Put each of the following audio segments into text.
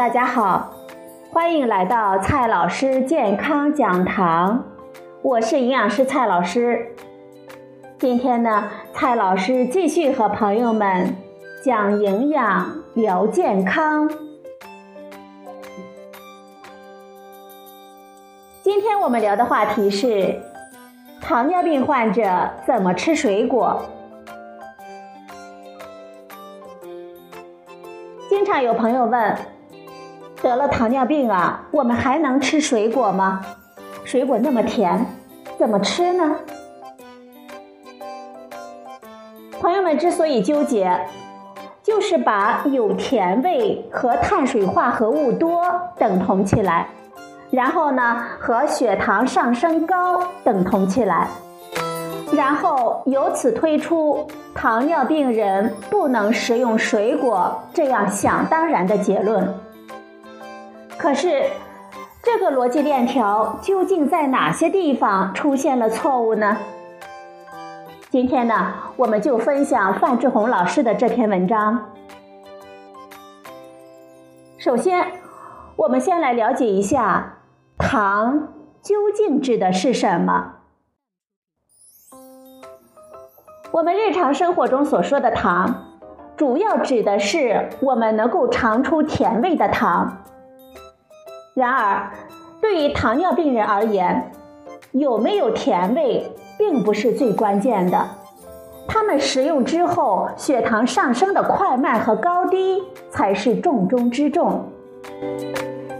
大家好，欢迎来到蔡老师健康讲堂，我是营养师蔡老师。今天呢，蔡老师继续和朋友们讲营养聊健康。今天我们聊的话题是糖尿病患者怎么吃水果。经常有朋友问，得了糖尿病啊，我们还能吃水果吗？水果那么甜，怎么吃呢？朋友们之所以纠结，就是把有甜味和碳水化合物多等同起来，然后呢和血糖上升高等同起来。然后由此推出糖尿病人不能食用水果这样想当然的结论。可是，这个逻辑链条究竟在哪些地方出现了错误呢？今天呢，我们就分享范志红老师的这篇文章。首先，我们先来了解一下糖究竟指的是什么。我们日常生活中所说的糖，主要指的是我们能够尝出甜味的糖。然而，对于糖尿病人而言，有没有甜味并不是最关键的，他们食用之后血糖上升的快慢和高低才是重中之重。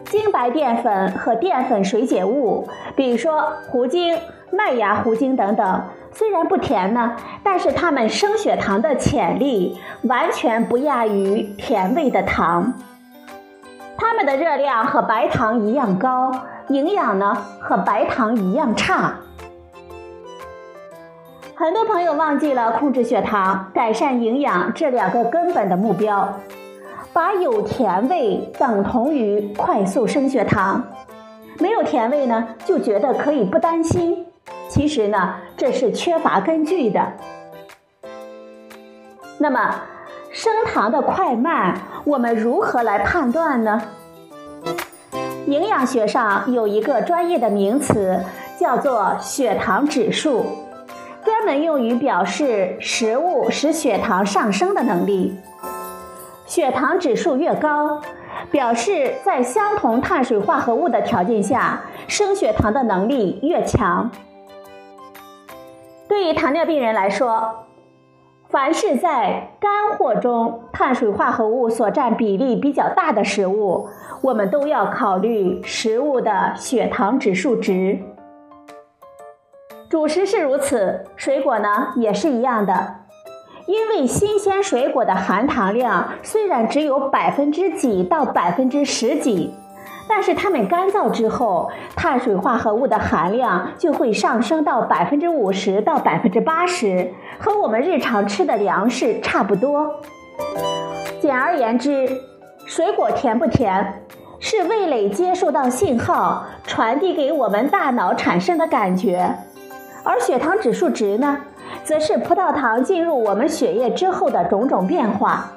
精白淀粉和淀粉水解物，比如说糊精、麦芽糊精等等。虽然不甜呢，但是它们升血糖的潜力完全不亚于甜味的糖。它们的热量和白糖一样高，营养呢和白糖一样差。很多朋友忘记了控制血糖、改善营养这两个根本的目标，把有甜味等同于快速升血糖，没有甜味呢就觉得可以不担心。其实呢，这是缺乏根据的。那么，升糖的快慢，我们如何来判断呢？营养学上有一个专业的名词，叫做血糖指数，专门用于表示食物使血糖上升的能力。血糖指数越高，表示在相同碳水化合物的条件下，升血糖的能力越强。对于糖尿病人来说，凡是在干货中碳水化合物所占比例比较大的食物，我们都要考虑食物的血糖指数值。主食是如此，水果呢也是一样的。因为新鲜水果的含糖量虽然只有百分之几到百分之十几。但是它们干燥之后，碳水化合物的含量就会上升到百分之五十到百分之八十，和我们日常吃的粮食差不多。简而言之，水果甜不甜，是味蕾接受到信号，传递给我们大脑产生的感觉；而血糖指数值呢，则是葡萄糖进入我们血液之后的种种变化。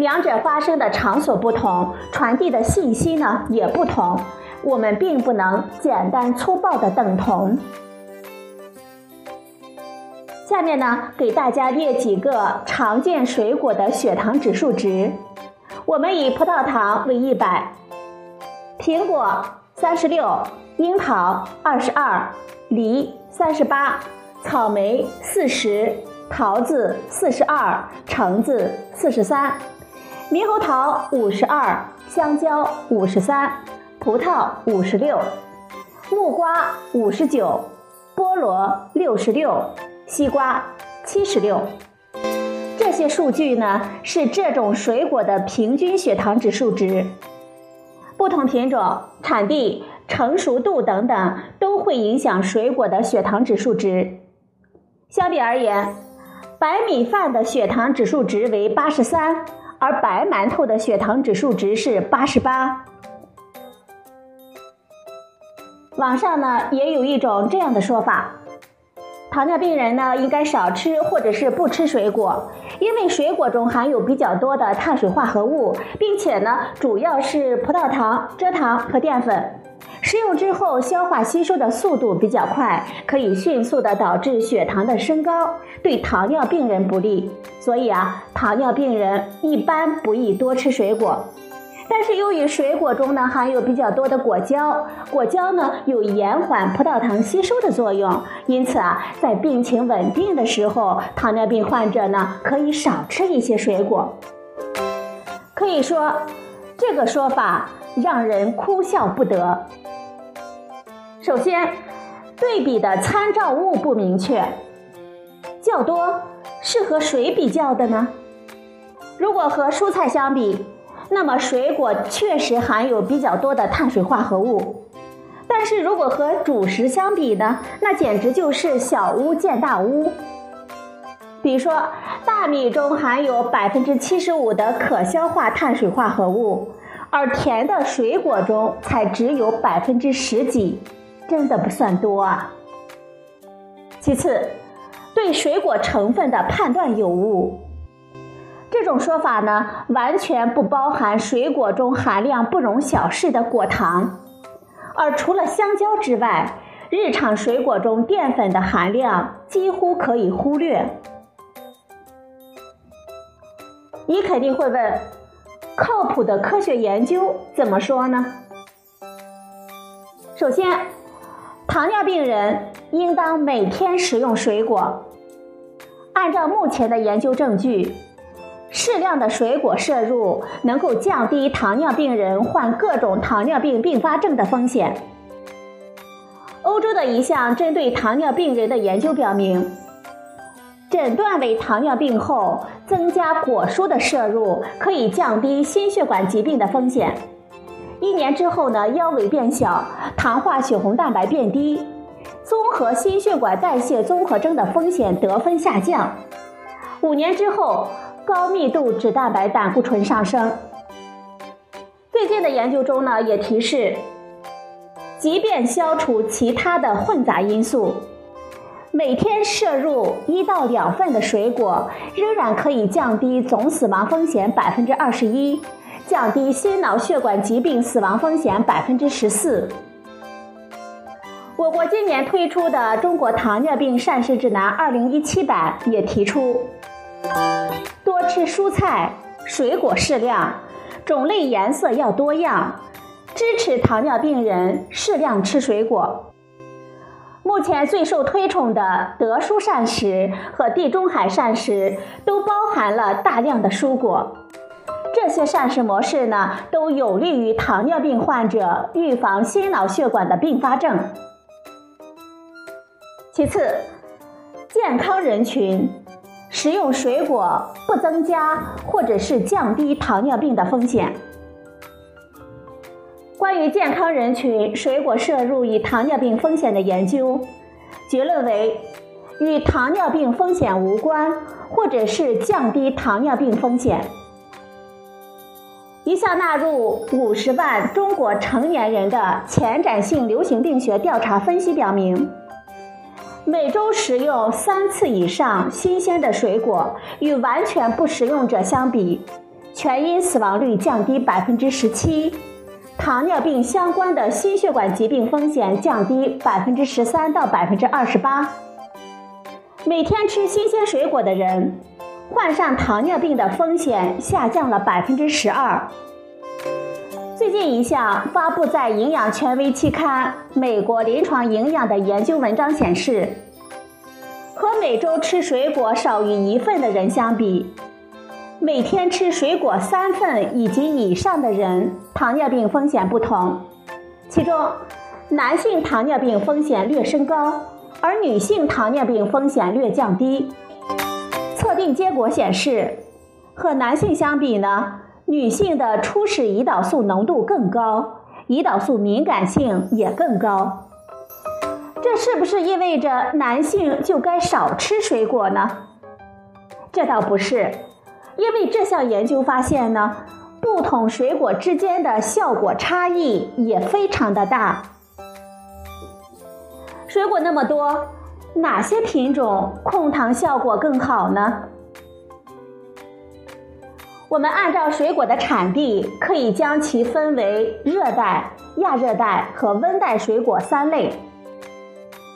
两者发生的场所不同，传递的信息呢也不同，我们并不能简单粗暴的等同。下面呢，给大家列几个常见水果的血糖指数值。我们以葡萄糖为一百，苹果三十六，樱桃二十二，梨三十八，草莓四十，桃子四十二，橙子四十三。猕猴桃五十二，香蕉五十三，葡萄五十六，木瓜五十九，菠萝六十六，西瓜七十六。这些数据呢是这种水果的平均血糖指数值。不同品种、产地、成熟度等等都会影响水果的血糖指数值。相比而言，白米饭的血糖指数值为八十三。而白馒头的血糖指数值是八十八。网上呢也有一种这样的说法：糖尿病人呢应该少吃或者是不吃水果，因为水果中含有比较多的碳水化合物，并且呢主要是葡萄糖、蔗糖和淀粉。食用之后，消化吸收的速度比较快，可以迅速的导致血糖的升高，对糖尿病人不利。所以啊，糖尿病人一般不宜多吃水果。但是由于水果中呢含有比较多的果胶，果胶呢有延缓葡萄糖吸收的作用，因此啊，在病情稳定的时候，糖尿病患者呢可以少吃一些水果。可以说，这个说法让人哭笑不得。首先，对比的参照物不明确，较多是和谁比较的呢？如果和蔬菜相比，那么水果确实含有比较多的碳水化合物。但是如果和主食相比呢？那简直就是小巫见大巫。比如说，大米中含有百分之七十五的可消化碳水化合物，而甜的水果中才只有百分之十几。真的不算多啊。其次，对水果成分的判断有误。这种说法呢，完全不包含水果中含量不容小视的果糖，而除了香蕉之外，日常水果中淀粉的含量几乎可以忽略。你肯定会问，靠谱的科学研究怎么说呢？首先。糖尿病人应当每天食用水果。按照目前的研究证据，适量的水果摄入能够降低糖尿病人患各种糖尿病并发症的风险。欧洲的一项针对糖尿病人的研究表明，诊断为糖尿病后增加果蔬的摄入可以降低心血管疾病的风险。一年之后呢，腰围变小，糖化血红蛋白变低，综合心血管代谢综合征的风险得分下降。五年之后，高密度脂蛋白胆固醇上升。最近的研究中呢，也提示，即便消除其他的混杂因素，每天摄入一到两份的水果，仍然可以降低总死亡风险百分之二十一。降低心脑血管疾病死亡风险百分之十四。我国今年推出的《中国糖尿病膳食指南（二零一七版）》也提出，多吃蔬菜、水果适量，种类颜色要多样，支持糖尿病人适量吃水果。目前最受推崇的德蔬膳食和地中海膳食都包含了大量的蔬果。这些膳食模式呢，都有利于糖尿病患者预防心脑血管的并发症。其次，健康人群食用水果不增加或者是降低糖尿病的风险。关于健康人群水果摄入与糖尿病风险的研究，结论为与糖尿病风险无关，或者是降低糖尿病风险。一项纳入五十万中国成年人的前瞻性流行病学调查分析表明，每周食用三次以上新鲜的水果，与完全不食用者相比，全因死亡率降低百分之十七，糖尿病相关的心血管疾病风险降低百分之十三到百分之二十八。每天吃新鲜水果的人。患上糖尿病的风险下降了百分之十二。最近一项发布在营养权威期刊《美国临床营养》的研究文章显示，和每周吃水果少于一份的人相比，每天吃水果三份以及以上的人，糖尿病风险不同。其中，男性糖尿病风险略升高，而女性糖尿病风险略降低。测定结果显示，和男性相比呢，女性的初始胰岛素浓度更高，胰岛素敏感性也更高。这是不是意味着男性就该少吃水果呢？这倒不是，因为这项研究发现呢，不同水果之间的效果差异也非常的大。水果那么多。哪些品种控糖效果更好呢？我们按照水果的产地，可以将其分为热带、亚热带和温带水果三类。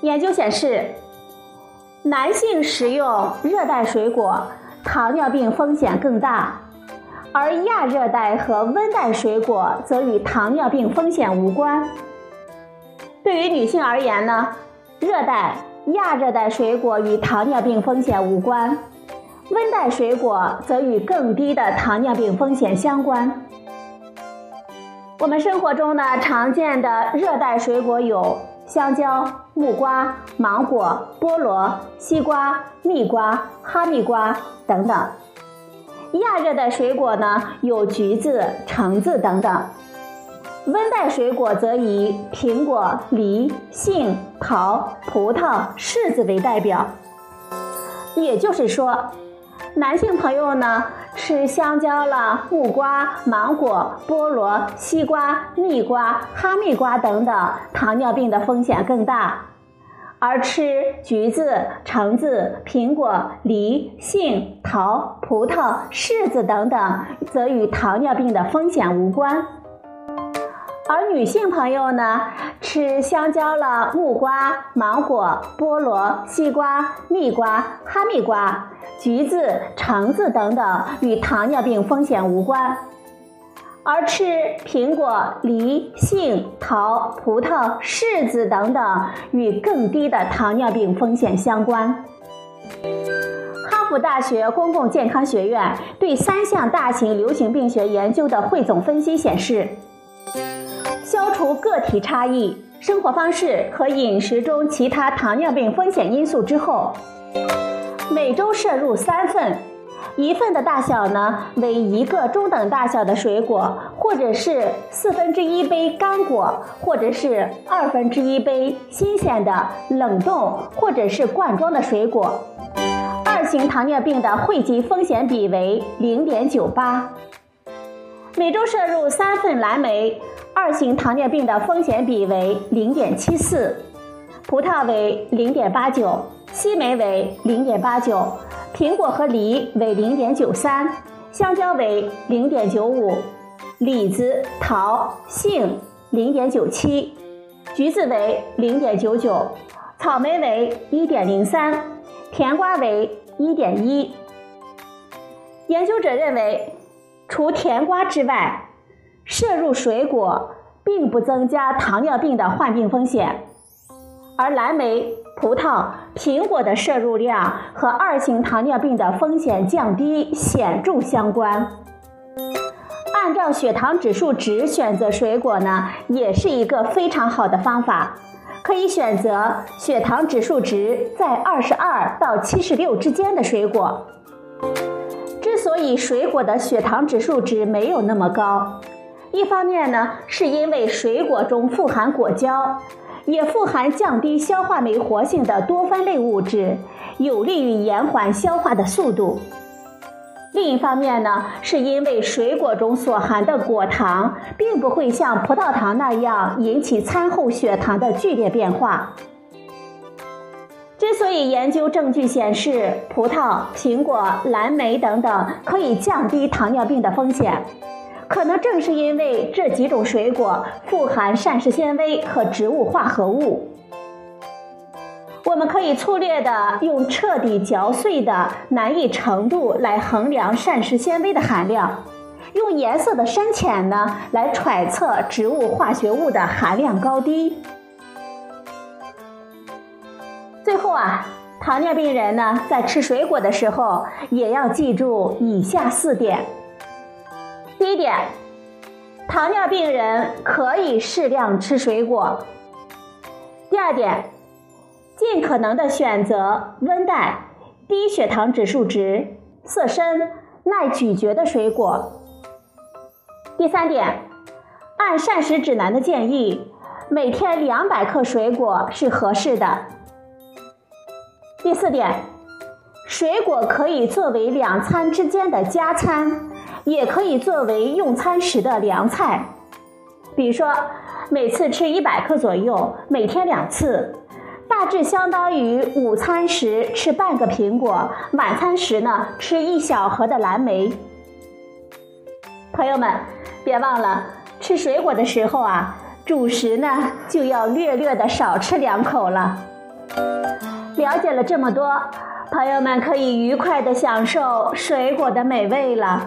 研究显示，男性食用热带水果，糖尿病风险更大，而亚热带和温带水果则与糖尿病风险无关。对于女性而言呢，热带、亚热带水果与糖尿病风险无关。温带水果则与更低的糖尿病风险相关。我们生活中呢常见的热带水果有香蕉、木瓜、芒果、菠萝、西瓜、蜜瓜、哈密瓜等等。亚热带水果呢有橘子、橙子等等。温带水果则以苹果、梨、杏、桃、葡萄、柿子为代表。也就是说。男性朋友呢，吃香蕉了、木瓜、芒果、菠萝、西瓜、蜜瓜、哈密瓜等等，糖尿病的风险更大；而吃橘子、橙子、苹果、梨、杏、桃、葡萄、柿子等等，则与糖尿病的风险无关。而女性朋友呢，吃香蕉了、木瓜、芒果、菠萝、西瓜、蜜瓜、哈密瓜。橘子、橙子等等与糖尿病风险无关，而吃苹果、梨、杏、桃、葡萄、柿子等等与更低的糖尿病风险相关。哈佛大学公共健康学院对三项大型流行病学研究的汇总分析显示，消除个体差异、生活方式和饮食中其他糖尿病风险因素之后。每周摄入三份，一份的大小呢为一个中等大小的水果，或者是四分之一杯干果，或者是二分之一杯新鲜的冷冻或者是罐装的水果。二型糖尿病的汇集风险比为零点九八。每周摄入三份蓝莓，二型糖尿病的风险比为零点七四。葡萄为零点八九。西梅为零点八九，苹果和梨为零点九三，香蕉为零点九五，李子、桃、杏零点九七，橘子为零点九九，草莓为一点零三，甜瓜为一点一。研究者认为，除甜瓜之外，摄入水果并不增加糖尿病的患病风险，而蓝莓。葡萄、苹果的摄入量和二型糖尿病的风险降低显著相关。按照血糖指数值选择水果呢，也是一个非常好的方法。可以选择血糖指数值在二十二到七十六之间的水果。之所以水果的血糖指数值没有那么高，一方面呢，是因为水果中富含果胶。也富含降低消化酶活性的多酚类物质，有利于延缓消化的速度。另一方面呢，是因为水果中所含的果糖并不会像葡萄糖那样引起餐后血糖的剧烈变化。之所以研究证据显示葡萄、苹果、蓝莓等等可以降低糖尿病的风险。可能正是因为这几种水果富含膳食纤维和植物化合物，我们可以粗略地用彻底嚼碎的难易程度来衡量膳食纤维的含量，用颜色的深浅呢来揣测植物化学物的含量高低。最后啊，糖尿病人呢在吃水果的时候也要记住以下四点。第一点，糖尿病人可以适量吃水果。第二点，尽可能的选择温带、低血糖指数值、色深、耐咀嚼的水果。第三点，按膳食指南的建议，每天两百克水果是合适的。第四点，水果可以作为两餐之间的加餐。也可以作为用餐时的凉菜，比如说每次吃一百克左右，每天两次，大致相当于午餐时吃半个苹果，晚餐时呢吃一小盒的蓝莓。朋友们，别忘了吃水果的时候啊，主食呢就要略略的少吃两口了。了解了这么多，朋友们可以愉快的享受水果的美味了。